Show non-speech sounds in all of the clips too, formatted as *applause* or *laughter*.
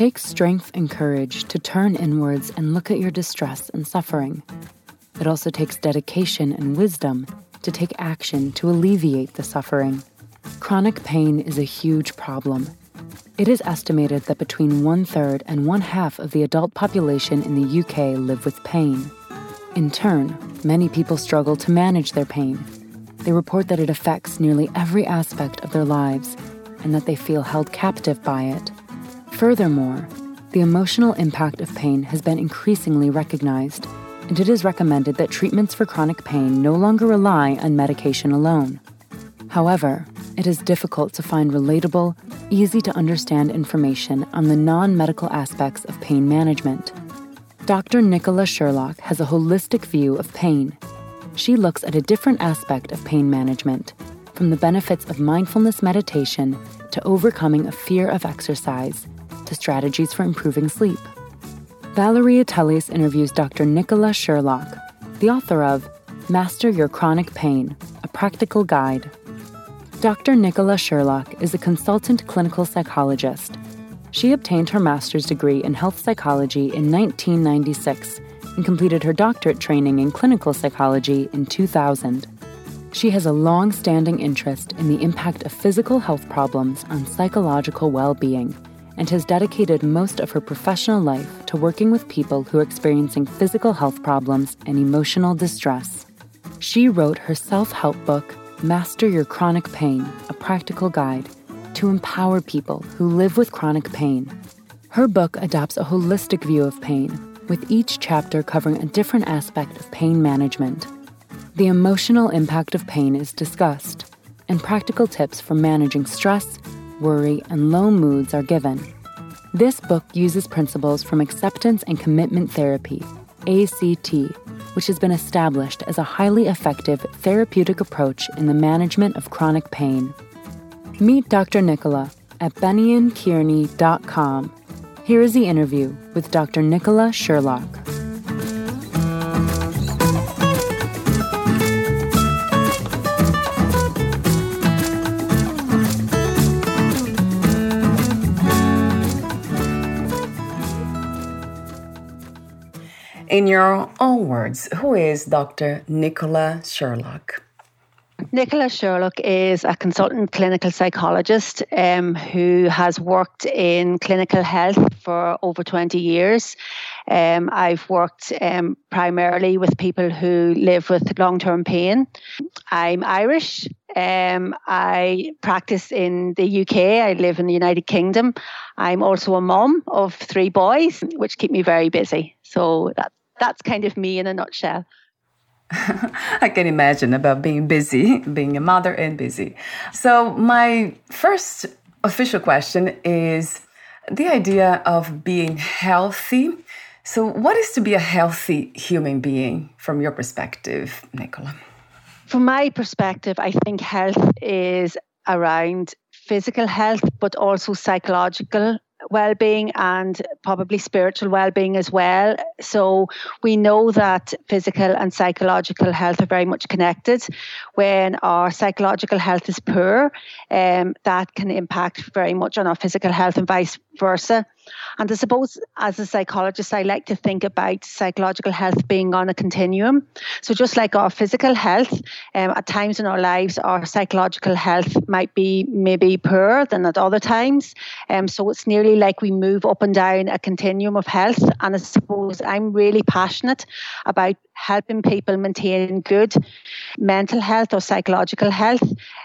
Takes strength and courage to turn inwards and look at your distress and suffering. It also takes dedication and wisdom to take action to alleviate the suffering. Chronic pain is a huge problem. It is estimated that between one third and one half of the adult population in the UK live with pain. In turn, many people struggle to manage their pain. They report that it affects nearly every aspect of their lives and that they feel held captive by it. Furthermore, the emotional impact of pain has been increasingly recognized, and it is recommended that treatments for chronic pain no longer rely on medication alone. However, it is difficult to find relatable, easy to understand information on the non medical aspects of pain management. Dr. Nicola Sherlock has a holistic view of pain. She looks at a different aspect of pain management, from the benefits of mindfulness meditation to overcoming a fear of exercise strategies for improving sleep. Valeria Teles interviews Dr. Nicola Sherlock, the author of Master Your Chronic Pain A Practical Guide. Dr. Nicola Sherlock is a consultant clinical psychologist. She obtained her master's degree in health psychology in 1996 and completed her doctorate training in clinical psychology in 2000. She has a long standing interest in the impact of physical health problems on psychological well being and has dedicated most of her professional life to working with people who are experiencing physical health problems and emotional distress. She wrote her self help book, Master Your Chronic Pain A Practical Guide, to empower people who live with chronic pain. Her book adopts a holistic view of pain, with each chapter covering a different aspect of pain management. The emotional impact of pain is discussed, and practical tips for managing stress worry, and low moods are given. This book uses principles from acceptance and commitment therapy, ACT, which has been established as a highly effective therapeutic approach in the management of chronic pain. Meet Dr. Nicola at bennionkearney.com. Here is the interview with Dr. Nicola Sherlock. In your own words, who is Dr. Nicola Sherlock? Nicola Sherlock is a consultant clinical psychologist um, who has worked in clinical health for over 20 years. Um, I've worked um, primarily with people who live with long term pain. I'm Irish. Um, I practice in the UK. I live in the United Kingdom. I'm also a mom of three boys, which keep me very busy. So that, that's kind of me in a nutshell. *laughs* I can imagine about being busy, being a mother and busy. So, my first official question is the idea of being healthy. So, what is to be a healthy human being from your perspective, Nicola? From my perspective, I think health is around physical health, but also psychological well-being and probably spiritual well-being as well. So we know that physical and psychological health are very much connected. When our psychological health is poor um, that can impact very much on our physical health and vice versa And I suppose as a psychologist, I like to think about psychological health being on a continuum. So just like our physical health, um, at times in our lives, our psychological health might be maybe poorer than at other times. Um, so it's nearly like we move up and down a continuum of health. And I suppose I'm really passionate about helping people maintain good mental health or psychological health,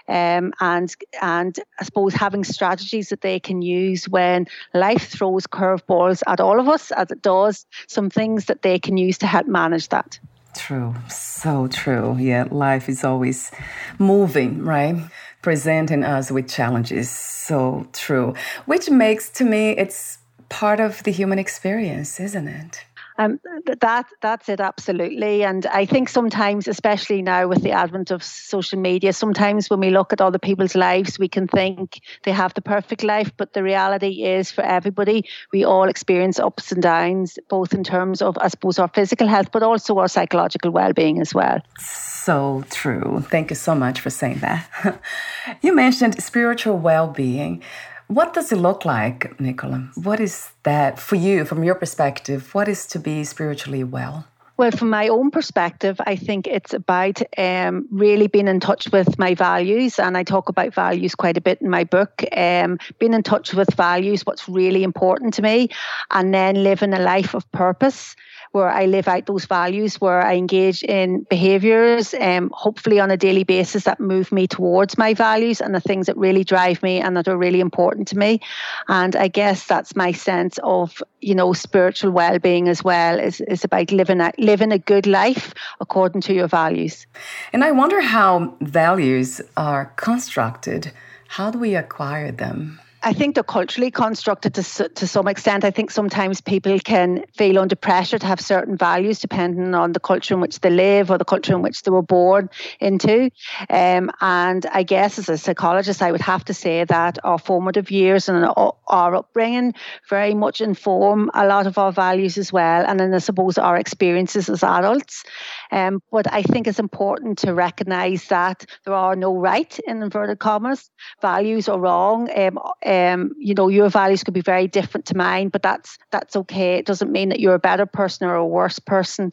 um, and and I suppose having strategies that they can use when life throws curveballs at all of us, as it does, some things that they can use to help manage that. True, so true. Yeah, life is always moving, right? Presenting us with challenges. So true. Which makes to me it's part of the human experience, isn't it? Um, that that's it absolutely, and I think sometimes, especially now with the advent of social media, sometimes when we look at other people's lives, we can think they have the perfect life, but the reality is for everybody, we all experience ups and downs, both in terms of, I suppose, our physical health, but also our psychological well-being as well. So true. Thank you so much for saying that. *laughs* you mentioned spiritual well-being. What does it look like, Nicola? What is that for you, from your perspective? What is to be spiritually well? Well, from my own perspective, I think it's about um, really being in touch with my values. And I talk about values quite a bit in my book. Um, being in touch with values, what's really important to me, and then living a life of purpose where I live out those values, where I engage in behaviors, um, hopefully on a daily basis that move me towards my values and the things that really drive me and that are really important to me. And I guess that's my sense of, you know, spiritual well-being as well is, is about living a, living a good life according to your values. And I wonder how values are constructed. How do we acquire them? I think they're culturally constructed to, to some extent. I think sometimes people can feel under pressure to have certain values depending on the culture in which they live or the culture in which they were born into. Um, and I guess as a psychologist, I would have to say that our formative years and our upbringing very much inform a lot of our values as well. And then I suppose our experiences as adults. Um, but I think it's important to recognize that there are no right, in inverted commas, values are wrong. Um, um, you know, your values could be very different to mine, but that's that's okay. It doesn't mean that you're a better person or a worse person.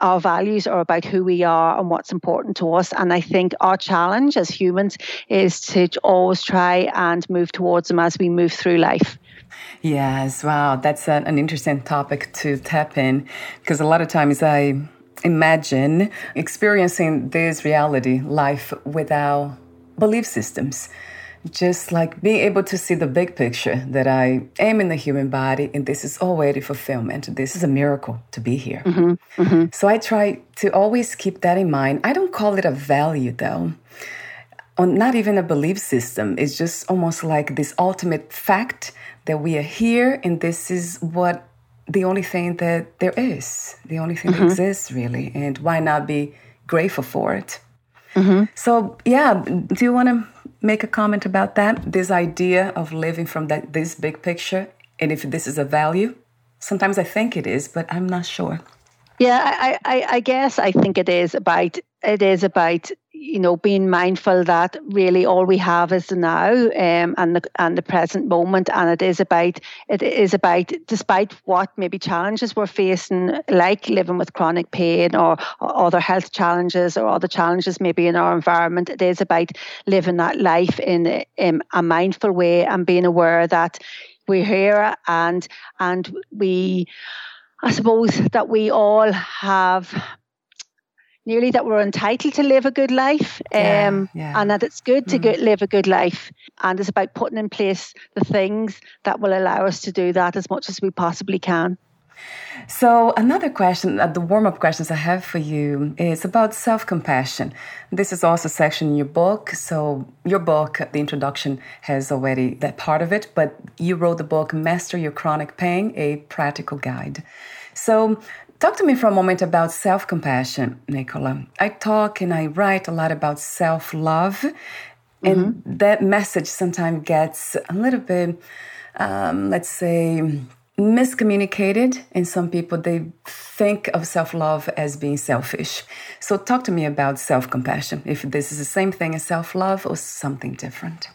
Our values are about who we are and what's important to us. And I think our challenge as humans is to always try and move towards them as we move through life. Yes, wow, that's an interesting topic to tap in because a lot of times I imagine experiencing this reality, life without belief systems just like being able to see the big picture that I am in the human body and this is already fulfillment. This is a miracle to be here. Mm-hmm, mm-hmm. So I try to always keep that in mind. I don't call it a value though, or not even a belief system. It's just almost like this ultimate fact that we are here and this is what the only thing that there is, the only thing mm-hmm. that exists really. And why not be grateful for it? Mm-hmm. So, yeah, do you want to make a comment about that? This idea of living from that this big picture, and if this is a value. Sometimes I think it is, but I'm not sure. Yeah, I, I, I guess I think it is about it is about you know being mindful that really all we have is the now um, and the and the present moment and it is about it is about despite what maybe challenges we're facing like living with chronic pain or, or other health challenges or other challenges maybe in our environment it is about living that life in, in a mindful way and being aware that we're here and and we I suppose that we all have nearly that we're entitled to live a good life um, yeah, yeah. and that it's good to mm. live a good life. And it's about putting in place the things that will allow us to do that as much as we possibly can. So, another question, uh, the warm up questions I have for you is about self compassion. This is also a section in your book. So, your book, the introduction has already that part of it, but you wrote the book Master Your Chronic Pain, a practical guide. So, Talk to me for a moment about self compassion, Nicola. I talk and I write a lot about self love, and mm-hmm. that message sometimes gets a little bit, um, let's say, miscommunicated. And some people they think of self love as being selfish. So, talk to me about self compassion. If this is the same thing as self love or something different.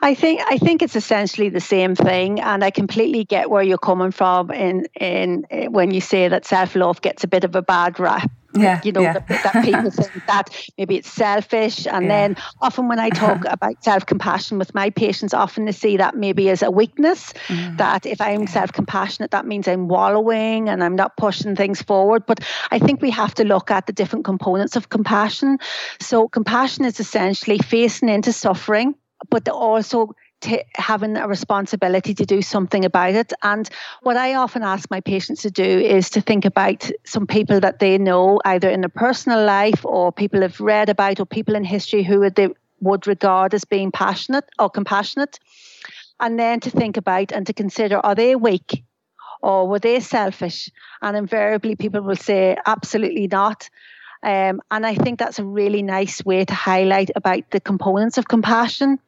I think I think it's essentially the same thing, and I completely get where you're coming from in, in when you say that self love gets a bit of a bad rap yeah, you know yeah. that, that, people *laughs* think that maybe it's selfish and yeah. then often when i talk *laughs* about self-compassion with my patients often they see that maybe as a weakness mm. that if i'm self-compassionate that means i'm wallowing and i'm not pushing things forward but i think we have to look at the different components of compassion so compassion is essentially facing into suffering but also to having a responsibility to do something about it. And what I often ask my patients to do is to think about some people that they know, either in their personal life or people have read about or people in history who they would regard as being passionate or compassionate. And then to think about and to consider are they weak or were they selfish? And invariably, people will say, absolutely not. Um, and I think that's a really nice way to highlight about the components of compassion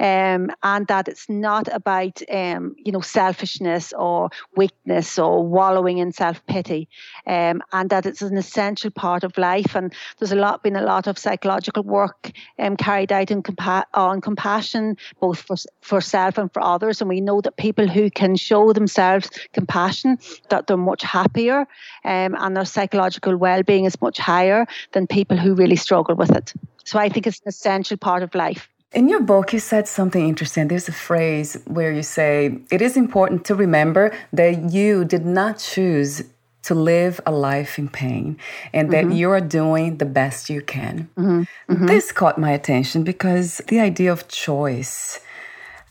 um, and that it's not about um, you know selfishness or weakness or wallowing in self pity, um, and that it's an essential part of life. And there's a lot been a lot of psychological work um, carried out compa- on compassion, both for for self and for others. And we know that people who can show themselves compassion, that they're much happier, um, and their psychological well-being is much higher than people who really struggle with it. So I think it's an essential part of life. In your book, you said something interesting. There's a phrase where you say, It is important to remember that you did not choose to live a life in pain and that mm-hmm. you are doing the best you can. Mm-hmm. Mm-hmm. This caught my attention because the idea of choice.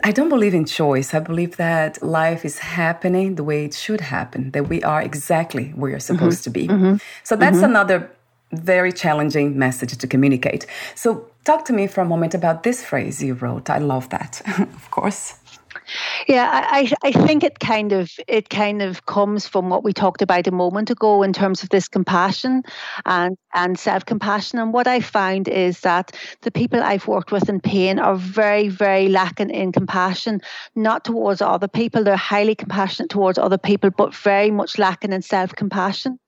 I don't believe in choice. I believe that life is happening the way it should happen, that we are exactly where you're supposed mm-hmm. to be. Mm-hmm. So that's mm-hmm. another very challenging message to communicate. So, talk to me for a moment about this phrase you wrote. I love that, *laughs* of course. Yeah, I, I think it kind of it kind of comes from what we talked about a moment ago in terms of this compassion and and self compassion. And what I found is that the people I've worked with in pain are very very lacking in compassion, not towards other people. They're highly compassionate towards other people, but very much lacking in self compassion.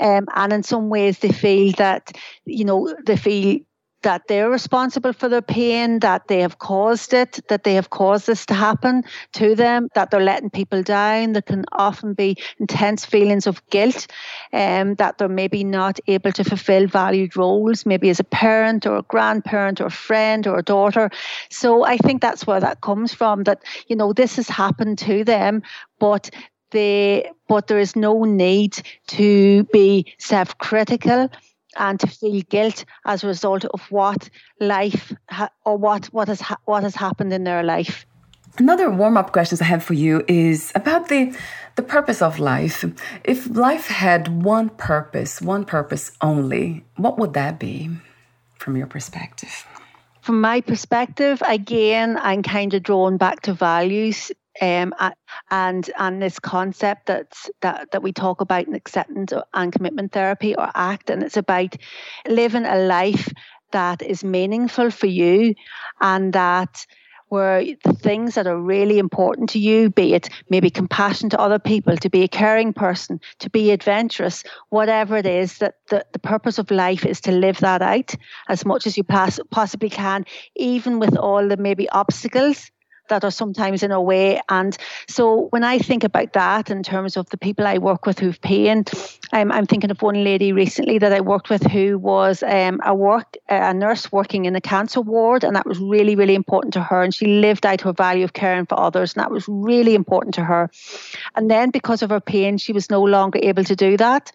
Um, and in some ways, they feel that you know they feel that they're responsible for their pain, that they have caused it, that they have caused this to happen to them, that they're letting people down. There can often be intense feelings of guilt, um, that they're maybe not able to fulfill valued roles, maybe as a parent or a grandparent or a friend or a daughter. So I think that's where that comes from. That you know this has happened to them, but they but there is no need to be self-critical and to feel guilt as a result of what life ha- or what what has ha- what has happened in their life. Another warm-up questions I have for you is about the the purpose of life. If life had one purpose, one purpose only, what would that be from your perspective? From my perspective, again, I'm kind of drawn back to values um, and and this concept that's that that we talk about in acceptance and commitment therapy or ACT, and it's about living a life that is meaningful for you, and that where the things that are really important to you, be it maybe compassion to other people, to be a caring person, to be adventurous, whatever it is, that the, the purpose of life is to live that out as much as you possibly can, even with all the maybe obstacles that are sometimes in a way. And so when I think about that in terms of the people I work with who've pain, um, I'm thinking of one lady recently that I worked with who was um, a work a nurse working in a cancer ward, and that was really really important to her. And she lived out her value of caring for others, and that was really important to her. And then because of her pain, she was no longer able to do that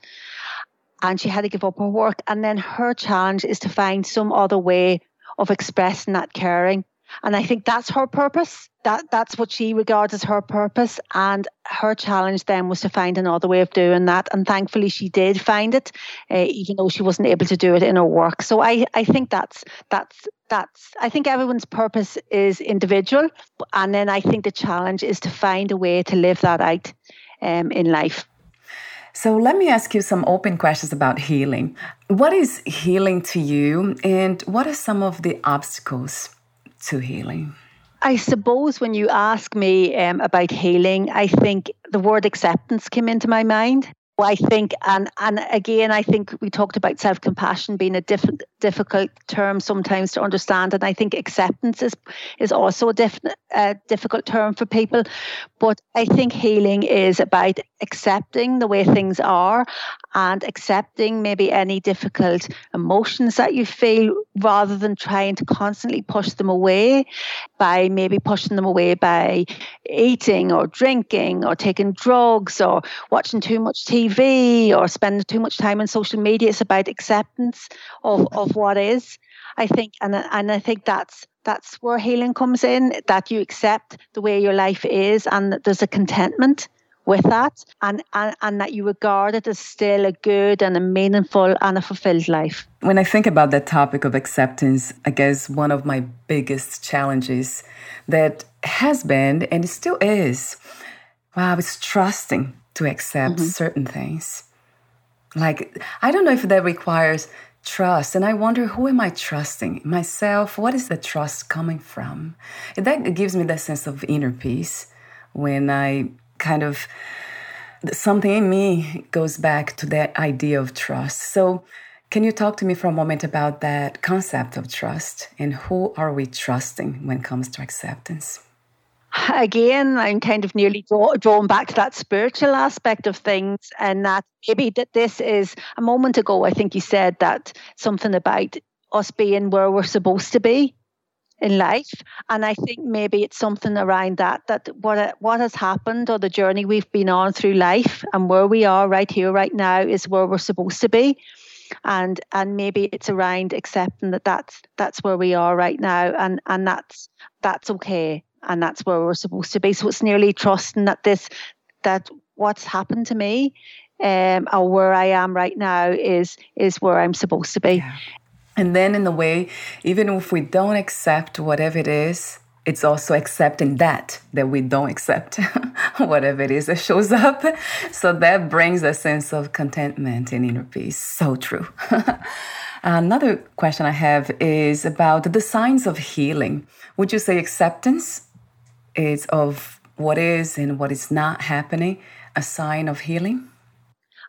and she had to give up her work. And then her challenge is to find some other way of expressing that caring. And I think that's her purpose. That that's what she regards as her purpose. And her challenge then was to find another way of doing that. And thankfully, she did find it, uh, even though she wasn't able to do it in her work. So I I think that's that's that's I think everyone's purpose is individual, and then I think the challenge is to find a way to live that out um, in life. So let me ask you some open questions about healing. What is healing to you, and what are some of the obstacles to healing? I suppose when you ask me um, about healing, I think the word acceptance came into my mind. I think, and and again, I think we talked about self compassion being a diff- difficult term sometimes to understand, and I think acceptance is is also a, diff- a difficult term for people. But I think healing is about accepting the way things are and accepting maybe any difficult emotions that you feel, rather than trying to constantly push them away by maybe pushing them away by eating or drinking or taking drugs or watching too much TV TV or spend too much time on social media. It's about acceptance of, of what is. I think, and and I think that's that's where healing comes in. That you accept the way your life is, and that there's a contentment with that, and, and and that you regard it as still a good and a meaningful and a fulfilled life. When I think about that topic of acceptance, I guess one of my biggest challenges that has been and still is, wow, is trusting to accept mm-hmm. certain things. Like, I don't know if that requires trust. And I wonder, who am I trusting? Myself? What is the trust coming from? That gives me that sense of inner peace when I kind of, something in me goes back to that idea of trust. So, can you talk to me for a moment about that concept of trust and who are we trusting when it comes to acceptance? Again, I'm kind of nearly draw, drawn back to that spiritual aspect of things, and that maybe that this is a moment ago. I think you said that something about us being where we're supposed to be in life, and I think maybe it's something around that that what what has happened or the journey we've been on through life and where we are right here, right now, is where we're supposed to be and and maybe it's around accepting that that's that's where we are right now and and that's that's okay and that's where we're supposed to be. So it's nearly trusting that this that what's happened to me um, or where I am right now is is where I'm supposed to be. Yeah. And then in a way, even if we don't accept whatever it is, it's also accepting that that we don't accept *laughs* whatever it is that shows up. So that brings a sense of contentment and inner peace. So true. *laughs* Another question I have is about the signs of healing. Would you say acceptance is of what is and what is not happening a sign of healing?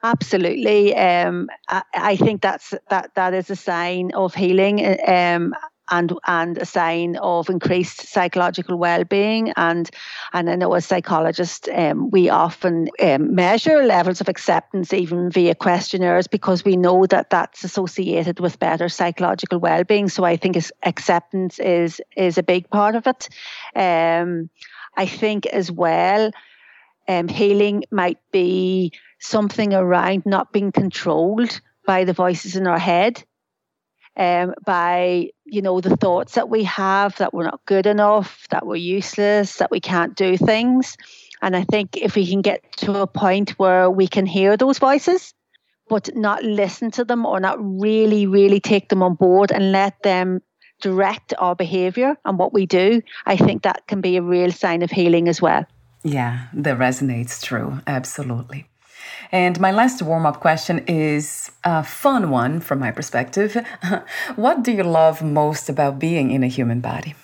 Absolutely. Um, I, I, think that's that that is a sign of healing. Um, and and a sign of increased psychological well-being. And and I know as psychologists um, we often um, measure levels of acceptance even via questionnaires because we know that that's associated with better psychological well-being. So I think acceptance is is a big part of it. Um, I think as well um, healing might be something around not being controlled by the voices in our head um, by you know the thoughts that we have that we're not good enough, that we're useless, that we can't do things. And I think if we can get to a point where we can hear those voices, but not listen to them or not really, really take them on board and let them direct our behavior and what we do, I think that can be a real sign of healing as well. Yeah, that resonates true. Absolutely. And my last warm up question is a fun one from my perspective. *laughs* what do you love most about being in a human body?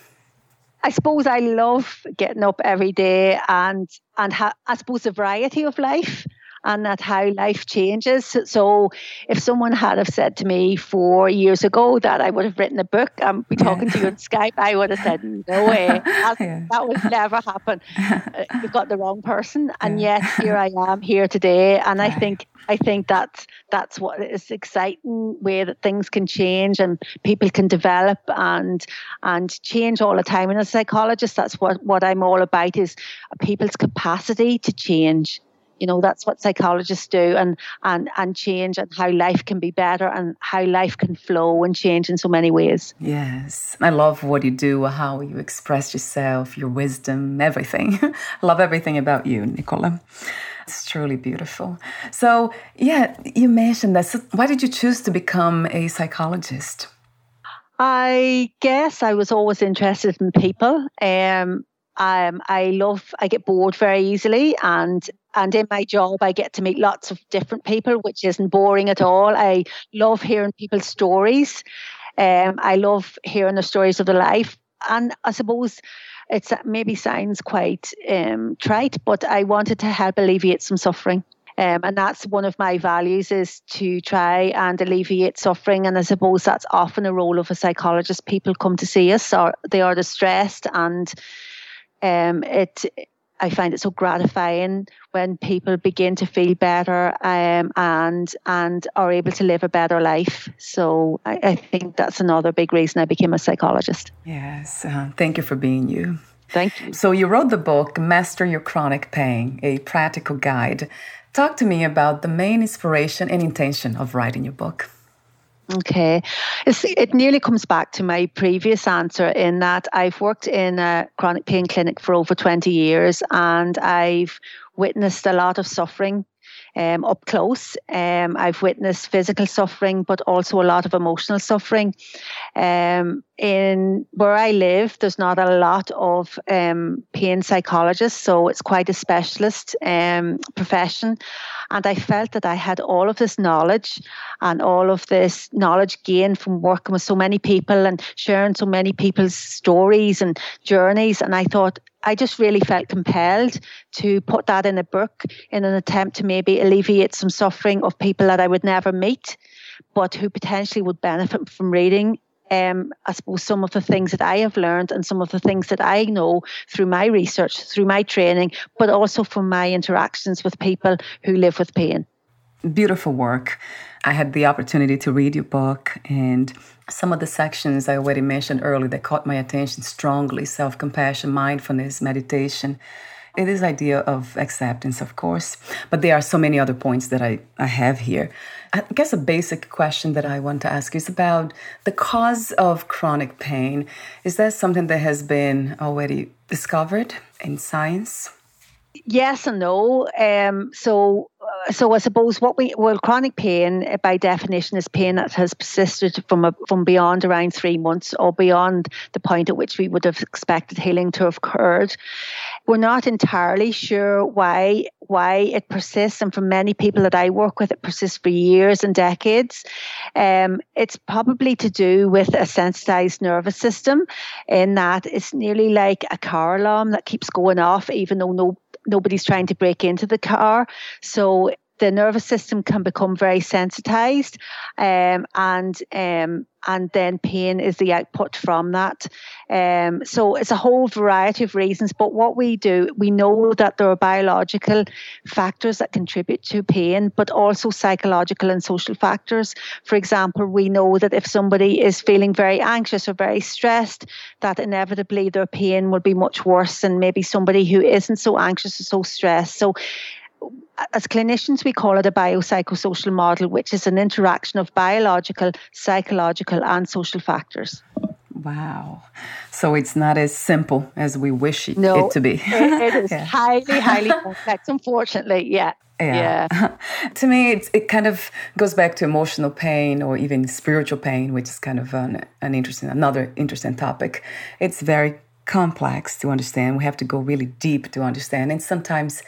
I suppose I love getting up every day and and ha- I suppose the variety of life and at how life changes. So if someone had have said to me four years ago that I would have written a book and be talking yeah. to you on Skype, I would have said, no *laughs* way, yeah. that would never happen. Uh, you've got the wrong person. *laughs* And yeah. yet here I am here today. And I think I think that's that's what is exciting way that things can change and people can develop and and change all the time. And as a psychologist, that's what, what I'm all about is people's capacity to change you know that's what psychologists do and and and change and how life can be better and how life can flow and change in so many ways. Yes. I love what you do how you express yourself your wisdom everything. *laughs* I love everything about you nicola. It's truly beautiful. So yeah you mentioned that so why did you choose to become a psychologist? I guess I was always interested in people. Um, um, I love, I get bored very easily, and and in my job, I get to meet lots of different people, which isn't boring at all. I love hearing people's stories. Um, I love hearing the stories of their life, and I suppose it's maybe sounds quite um, trite, but I wanted to help alleviate some suffering. Um, and that's one of my values is to try and alleviate suffering. And I suppose that's often a role of a psychologist. People come to see us or they are distressed and um, it I find it so gratifying when people begin to feel better um, and and are able to live a better life. So I, I think that's another big reason I became a psychologist. Yes, uh, thank you for being you. Thank you. So you wrote the book Master Your Chronic Pain: A Practical Guide. Talk to me about the main inspiration and intention of writing your book. Okay. It's, it nearly comes back to my previous answer in that I've worked in a chronic pain clinic for over 20 years and I've witnessed a lot of suffering um, up close. Um, I've witnessed physical suffering, but also a lot of emotional suffering. Um, in where I live, there's not a lot of um, pain psychologists, so it's quite a specialist um, profession. And I felt that I had all of this knowledge and all of this knowledge gained from working with so many people and sharing so many people's stories and journeys. And I thought, I just really felt compelled to put that in a book in an attempt to maybe alleviate some suffering of people that I would never meet, but who potentially would benefit from reading um, I suppose, some of the things that I have learned and some of the things that I know through my research, through my training, but also from my interactions with people who live with pain. Beautiful work. I had the opportunity to read your book, and some of the sections I already mentioned earlier that caught my attention strongly self compassion, mindfulness, meditation. It is idea of acceptance, of course, but there are so many other points that I, I have here. I guess a basic question that I want to ask is about the cause of chronic pain. Is that something that has been already discovered in science? Yes and no. Um, so so I suppose what we well chronic pain eh, by definition is pain that has persisted from a, from beyond around three months or beyond the point at which we would have expected healing to have occurred. We're not entirely sure why why it persists, and for many people that I work with, it persists for years and decades. Um, it's probably to do with a sensitized nervous system, in that it's nearly like a car alarm that keeps going off even though no nobody's trying to break into the car. So the nervous system can become very sensitized um, and um, and then pain is the output from that. Um, so it's a whole variety of reasons. But what we do, we know that there are biological factors that contribute to pain, but also psychological and social factors. For example, we know that if somebody is feeling very anxious or very stressed, that inevitably their pain will be much worse than maybe somebody who isn't so anxious or so stressed. So as clinicians, we call it a biopsychosocial model, which is an interaction of biological, psychological, and social factors. Wow. So it's not as simple as we wish it, no, it to be. it, it is *laughs* yeah. highly, highly *laughs* complex, unfortunately. Yeah. Yeah. yeah. *laughs* to me, it kind of goes back to emotional pain or even spiritual pain, which is kind of an, an interesting, another interesting topic. It's very complex to understand. We have to go really deep to understand. And sometimes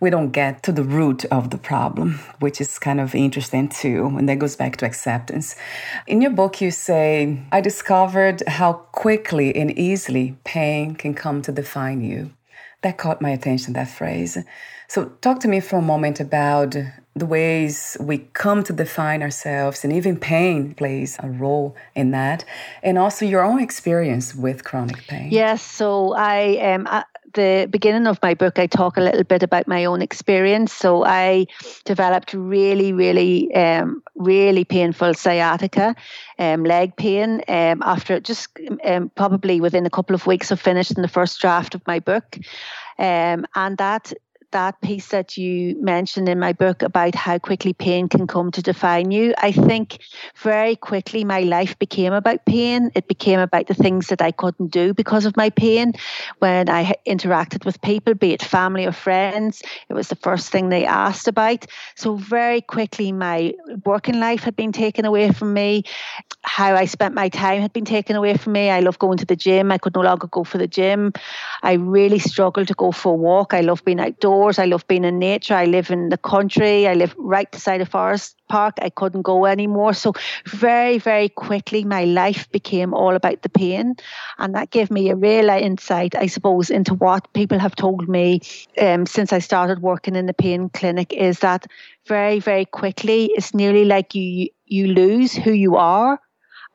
we don't get to the root of the problem, which is kind of interesting too. And that goes back to acceptance. In your book, you say, I discovered how quickly and easily pain can come to define you. That caught my attention, that phrase. So, talk to me for a moment about the ways we come to define ourselves, and even pain plays a role in that, and also your own experience with chronic pain. Yes, so I um, at the beginning of my book, I talk a little bit about my own experience. So I developed really, really, um, really painful sciatica, um, leg pain um, after just um, probably within a couple of weeks of finishing the first draft of my book. Um, and that that piece that you mentioned in my book about how quickly pain can come to define you, I think very quickly my life became about pain. It became about the things that I couldn't do because of my pain. When I interacted with people, be it family or friends, it was the first thing they asked about. So very quickly my working life had been taken away from me. How I spent my time had been taken away from me. I love going to the gym. I could no longer go for the gym. I really struggled to go for a walk. I love being outdoors outdoors. I love being in nature. I live in the country. I live right beside a forest park. I couldn't go anymore. So very, very quickly, my life became all about the pain, and that gave me a real insight, I suppose, into what people have told me um, since I started working in the pain clinic. Is that very, very quickly, it's nearly like you you lose who you are,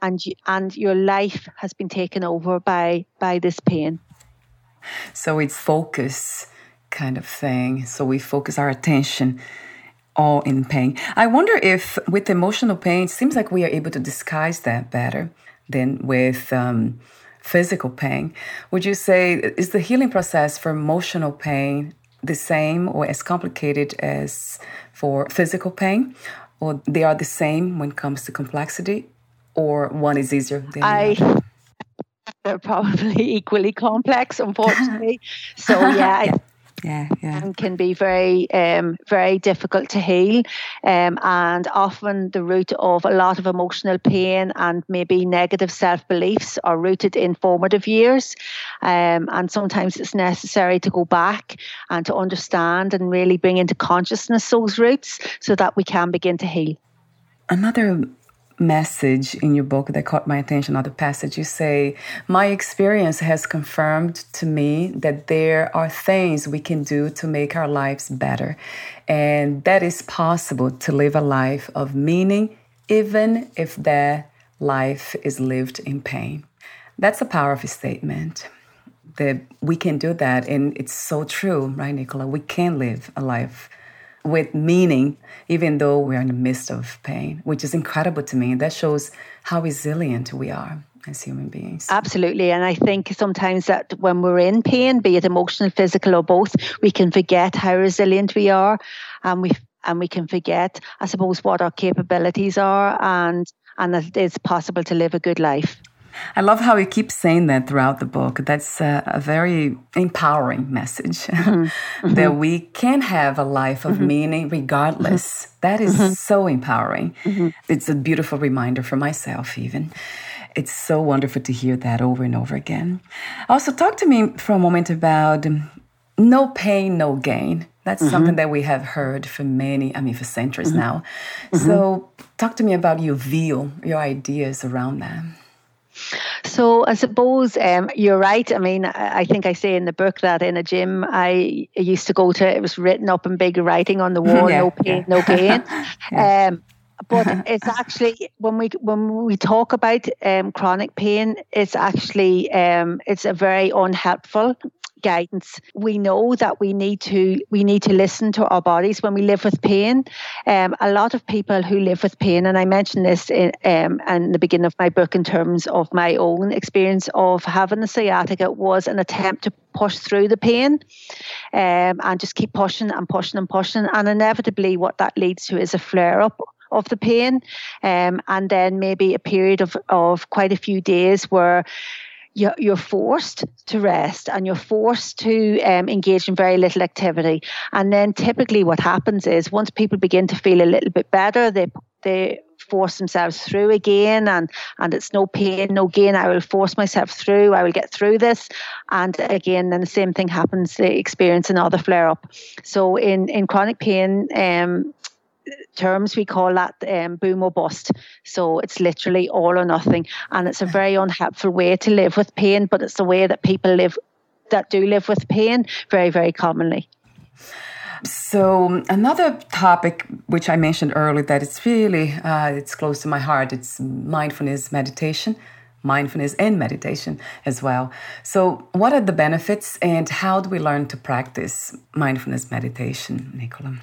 and you, and your life has been taken over by by this pain. So it's focus kind of thing. So we focus our attention all in pain. I wonder if with emotional pain, it seems like we are able to disguise that better than with um, physical pain. Would you say is the healing process for emotional pain the same or as complicated as for physical pain, or they are the same when it comes to complexity, or one is easier than I, the other? *laughs* They're probably *laughs* equally complex, unfortunately. so yeah, *laughs* yeah yeah, yeah. and can be very, um, very difficult to heal. Um, and often the root of a lot of emotional pain and maybe negative self beliefs are rooted in formative years. Um, and sometimes it's necessary to go back and to understand and really bring into consciousness those roots so that we can begin to heal. Another message in your book that caught my attention, other passage, you say, My experience has confirmed to me that there are things we can do to make our lives better. And that is possible to live a life of meaning, even if that life is lived in pain. That's a powerful statement that we can do that. And it's so true, right, Nicola? We can live a life with meaning, even though we're in the midst of pain, which is incredible to me. That shows how resilient we are as human beings. Absolutely. And I think sometimes that when we're in pain, be it emotional, physical, or both, we can forget how resilient we are. And we and we can forget, I suppose, what our capabilities are and and that it's possible to live a good life. I love how you keep saying that throughout the book. That's a, a very empowering message *laughs* mm-hmm. that we can have a life of mm-hmm. meaning regardless. Mm-hmm. That is mm-hmm. so empowering. Mm-hmm. It's a beautiful reminder for myself, even. It's so wonderful to hear that over and over again. Also, talk to me for a moment about no pain, no gain. That's mm-hmm. something that we have heard for many, I mean, for centuries mm-hmm. now. Mm-hmm. So, talk to me about your view, your ideas around that. So I suppose um, you're right. I mean, I think I say in the book that in a gym I used to go to, it was written up in big writing on the *laughs* wall, yeah, no pain, yeah. no gain. *laughs* yeah. um, but *laughs* it's actually when we when we talk about um, chronic pain, it's actually um, it's a very unhelpful guidance. We know that we need to we need to listen to our bodies when we live with pain. Um, a lot of people who live with pain, and I mentioned this in, um, in the beginning of my book in terms of my own experience of having the sciatica, was an attempt to push through the pain um, and just keep pushing and pushing and pushing. And inevitably, what that leads to is a flare up of the pain, um, and then maybe a period of, of quite a few days where you're forced to rest and you're forced to um, engage in very little activity. And then typically what happens is once people begin to feel a little bit better, they they force themselves through again and and it's no pain no gain. I will force myself through i will get through this. And again then the same thing happens they experience another flare up. So in in chronic pain um terms, we call that um, boom or bust. So it's literally all or nothing. And it's a very unhelpful way to live with pain, but it's the way that people live that do live with pain very, very commonly. So another topic which I mentioned earlier that it's really uh, it's close to my heart. It's mindfulness meditation, mindfulness and meditation as well. So what are the benefits and how do we learn to practice mindfulness meditation, Nicola?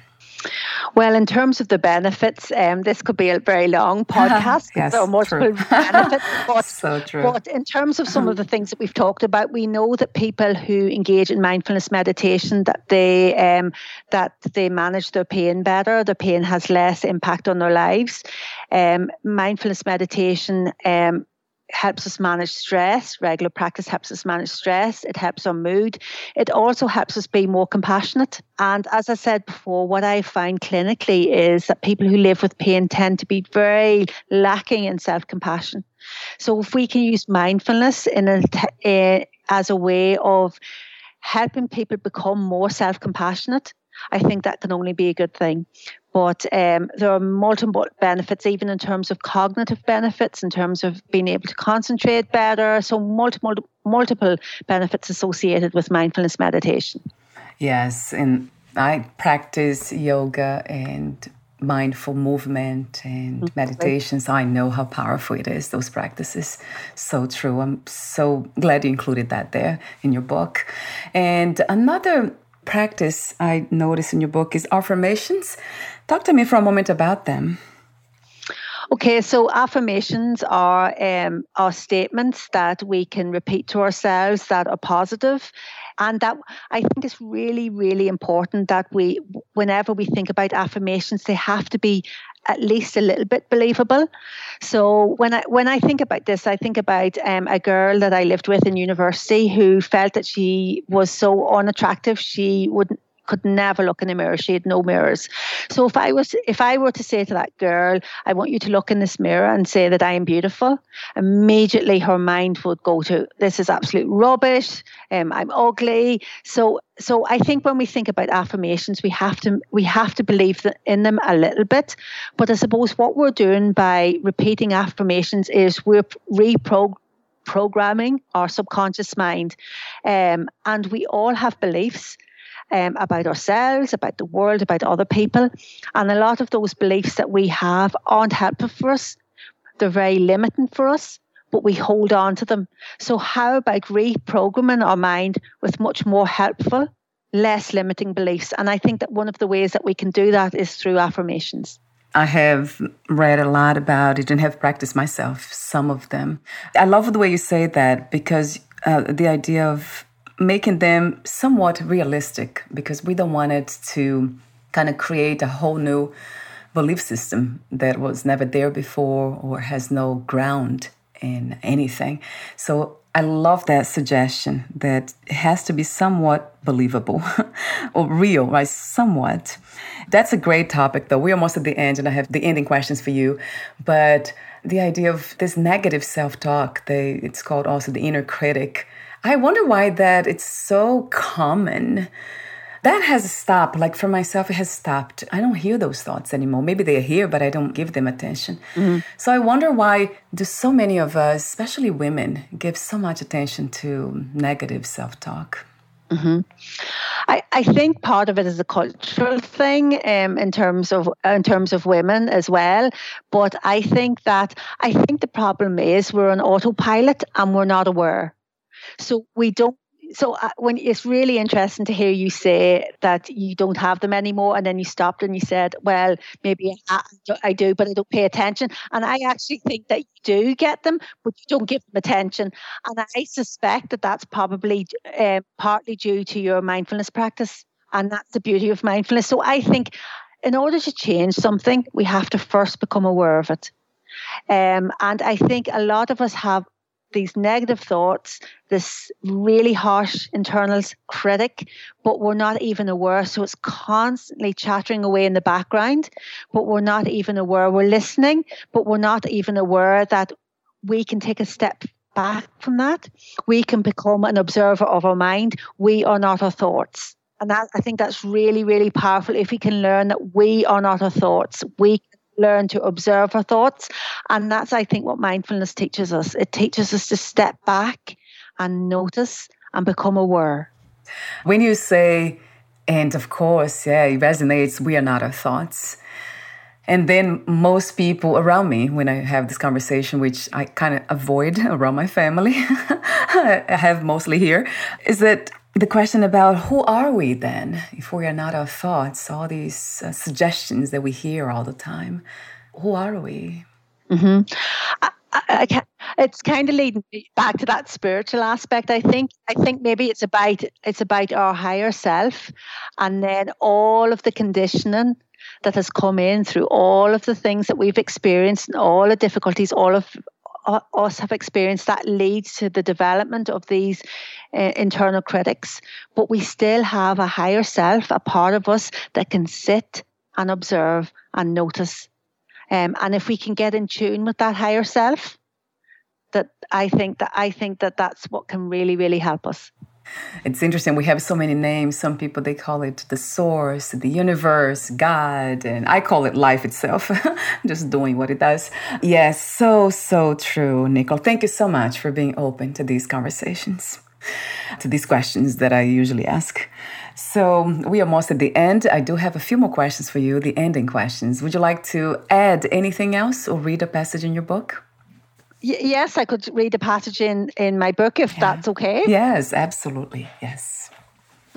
Well, in terms of the benefits, um, this could be a very long *laughs* podcast. yes, are multiple benefits. *laughs* But, so true. but in terms of some of the things that we've talked about, we know that people who engage in mindfulness meditation that they um, that they manage their pain better. Their pain has less impact on their lives. Um, mindfulness meditation um, helps us manage stress. Regular practice helps us manage stress. It helps our mood. It also helps us be more compassionate. And as I said before, what I find clinically is that people who live with pain tend to be very lacking in self compassion. So if we can use mindfulness in uh, as a way of helping people become more self compassionate, I think that can only be a good thing. But um, there are multiple benefits, even in terms of cognitive benefits, in terms of being able to concentrate better. So, multiple, multiple benefits associated with mindfulness meditation. Yes. And I practice yoga and mindful movement and mm-hmm. meditations. I know how powerful it is, those practices. So true. I'm so glad you included that there in your book. And another practice I noticed in your book is affirmations. Talk to me for a moment about them. Okay, so affirmations are um, are statements that we can repeat to ourselves that are positive, and that I think is really really important that we, whenever we think about affirmations, they have to be at least a little bit believable. So when I when I think about this, I think about um, a girl that I lived with in university who felt that she was so unattractive she wouldn't could never look in a mirror. She had no mirrors. So if I was if I were to say to that girl, I want you to look in this mirror and say that I am beautiful, immediately her mind would go to this is absolute rubbish. Um, I'm ugly. So so I think when we think about affirmations, we have to we have to believe in them a little bit. But I suppose what we're doing by repeating affirmations is we're reprogramming programming our subconscious mind. Um, and we all have beliefs um, about ourselves, about the world, about other people. And a lot of those beliefs that we have aren't helpful for us. They're very limiting for us, but we hold on to them. So, how about reprogramming our mind with much more helpful, less limiting beliefs? And I think that one of the ways that we can do that is through affirmations. I have read a lot about it and have practiced myself some of them. I love the way you say that because uh, the idea of making them somewhat realistic because we don't want it to kind of create a whole new belief system that was never there before or has no ground in anything. So I love that suggestion that it has to be somewhat believable *laughs* or real, right? Somewhat. That's a great topic, though. We're almost at the end, and I have the ending questions for you. But the idea of this negative self talk, it's called also the inner critic I wonder why that it's so common. That has stopped. Like for myself, it has stopped. I don't hear those thoughts anymore. Maybe they're here, but I don't give them attention. Mm-hmm. So I wonder why do so many of us, especially women, give so much attention to negative self-talk. Mm-hmm. I, I think part of it is a cultural thing um, in terms of in terms of women as well. But I think that I think the problem is we're on autopilot and we're not aware. So we don't so uh, when it's really interesting to hear you say that you don't have them anymore and then you stopped and you said well maybe I, do but i don't pay attention. And i actually think that you do get them but you don't give them attention. And i suspect that that's probably um, partly due to your mindfulness practice and that's the beauty of mindfulness. So i think in order to change something we have to first become aware of it. Um, and i think a lot of us have these negative thoughts, this really harsh internal critic, but we're not even aware. So it's constantly chattering away in the background, but we're not even aware. We're listening, but we're not even aware that we can take a step back from that. We can become an observer of our mind. We are not our thoughts. And that I think that's really, really powerful if we can learn that we are not our thoughts. We learn to observe our thoughts. And that's, I think, what mindfulness teaches us. It teaches us to step back and notice and become aware. When you say, and of course, yeah, it resonates, we are not our thoughts. And then most people around me, when I have this conversation, which I kind of avoid around my family, I *laughs* have mostly here, is that the question about who are we then if we are not our thoughts all these uh, suggestions that we hear all the time who are we mm-hmm. I, I, it's kind of leading back to that spiritual aspect i think i think maybe it's about it's about our higher self and then all of the conditioning that has come in through all of the things that we've experienced and all the difficulties all of us have experienced that leads to the development of these uh, internal critics. But we still have a higher self, a part of us that can sit and observe and notice. Um, and if we can get in tune with that higher self, that I think that I think that that's what can really really help us. It's interesting. We have so many names. Some people they call it the source, the universe, God, and I call it life itself. *laughs* Just doing what it does. Yes, so so true, Nicole. Thank you so much for being open to these conversations, to these questions that I usually ask. So we are almost at the end. I do have a few more questions for you, the ending questions. Would you like to add anything else or read a passage in your book? yes, I could read a passage in, in my book if yeah. that's okay. Yes, absolutely. Yes.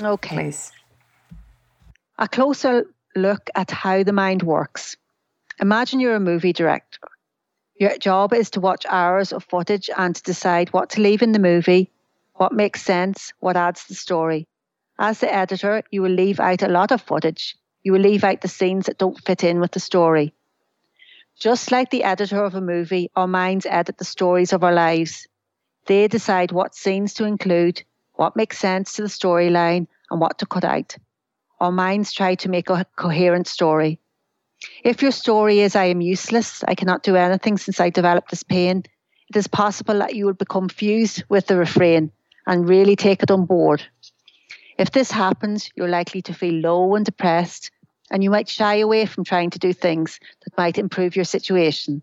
Okay. Please. A closer look at how the mind works. Imagine you're a movie director. Your job is to watch hours of footage and to decide what to leave in the movie, what makes sense, what adds the story. As the editor, you will leave out a lot of footage. You will leave out the scenes that don't fit in with the story. Just like the editor of a movie, our minds edit the stories of our lives. They decide what scenes to include, what makes sense to the storyline, and what to cut out. Our minds try to make a coherent story. If your story is, I am useless, I cannot do anything since I developed this pain, it is possible that you will become fused with the refrain and really take it on board. If this happens, you're likely to feel low and depressed, and you might shy away from trying to do things that might improve your situation.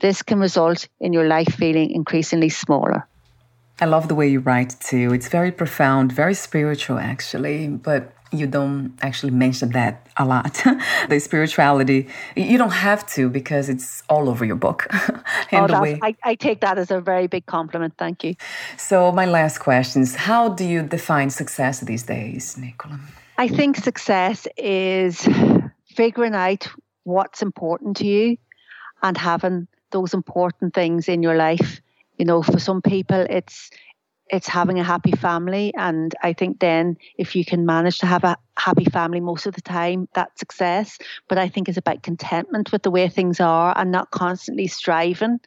This can result in your life feeling increasingly smaller. I love the way you write too. It's very profound, very spiritual actually, but you don't actually mention that a lot. *laughs* the spirituality, you don't have to because it's all over your book. *laughs* oh. I, I take that as a very big compliment. Thank you. So, my last question is How do you define success these days, Nicola? I think success is figuring out what's important to you and having those important things in your life. You know, for some people, it's it's having a happy family, and I think then if you can manage to have a happy family most of the time, that's success. But I think it's about contentment with the way things are and not constantly striving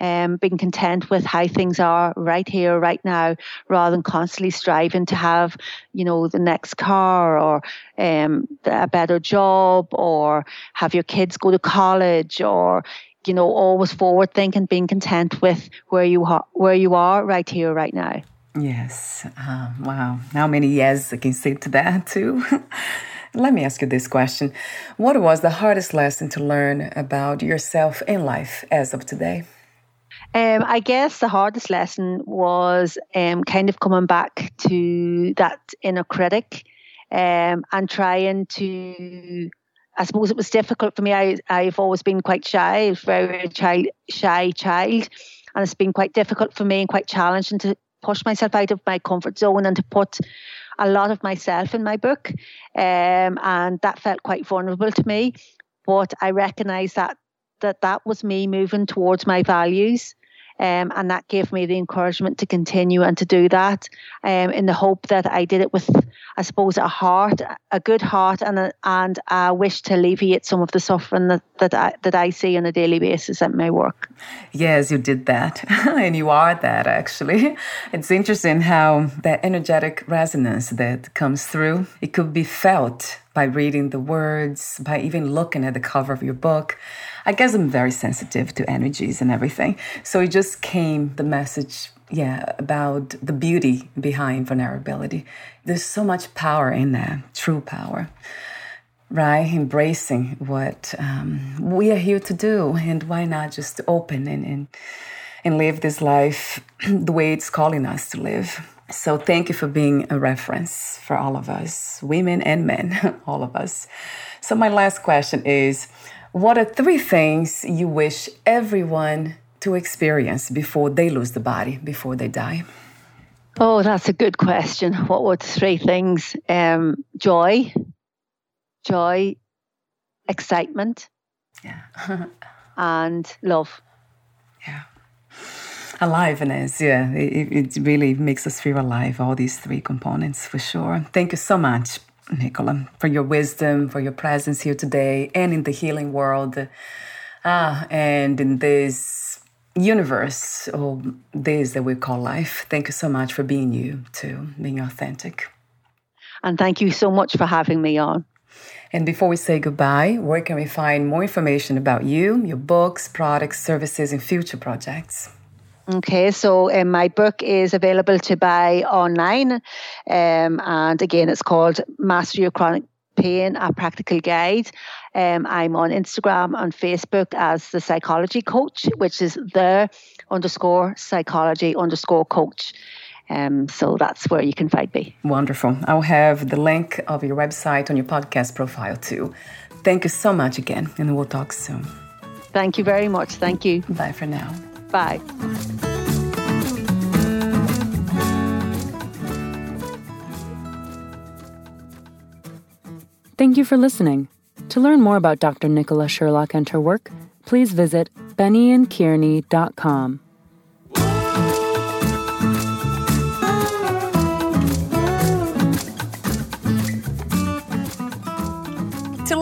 um, being content with how things are right here, right now, rather than constantly striving to have, you know, the next car or um, a better job or have your kids go to college or, you know, always forward thinking, being content with where you are, where you are right here, right now. Yes. Um, wow. How many yes I can say to that too? *laughs* Let me ask you this question. What was the hardest lesson to learn about yourself in life as of today? Um, I guess the hardest lesson was um, kind of coming back to that inner critic um, and trying to. I suppose it was difficult for me. I, I've always been quite shy, very child, shy child, and it's been quite difficult for me and quite challenging to push myself out of my comfort zone and to put a lot of myself in my book. Um, and that felt quite vulnerable to me. But I recognise that that that was me moving towards my values um, and that gave me the encouragement to continue and to do that um, in the hope that I did it with, I suppose, a heart, a good heart, and a, and a wish to alleviate some of the suffering that, that, I, that I see on a daily basis at my work. Yes, you did that. *laughs* and you are that, actually. It's interesting how that energetic resonance that comes through, it could be felt by reading the words, by even looking at the cover of your book. I guess I'm very sensitive to energies and everything. So it just came the message, yeah, about the beauty behind vulnerability. There's so much power in that, true power, right? Embracing what um, we are here to do, and why not just open and, and and live this life *clears throat* the way it's calling us to live. So thank you for being a reference for all of us, women and men, *laughs* all of us. So my last question is what are three things you wish everyone to experience before they lose the body, before they die? Oh, that's a good question. What were three things? Um, joy, joy, excitement, yeah, *laughs* and love. Yeah, aliveness. Yeah, it, it really makes us feel alive. All these three components, for sure. Thank you so much Nicola, for your wisdom, for your presence here today and in the healing world. Ah, and in this universe, or this that we call life. Thank you so much for being you, too, being authentic. And thank you so much for having me on. And before we say goodbye, where can we find more information about you, your books, products, services, and future projects? Okay, so um, my book is available to buy online. Um, and again, it's called Master Your Chronic Pain, a practical guide. Um, I'm on Instagram, on Facebook as the psychology coach, which is the underscore psychology underscore coach. Um, so that's where you can find me. Wonderful. I'll have the link of your website on your podcast profile too. Thank you so much again, and we'll talk soon. Thank you very much. Thank you. Bye for now. Bye. Thank you for listening. To learn more about Dr. Nicola Sherlock and her work, please visit bennionkearney.com.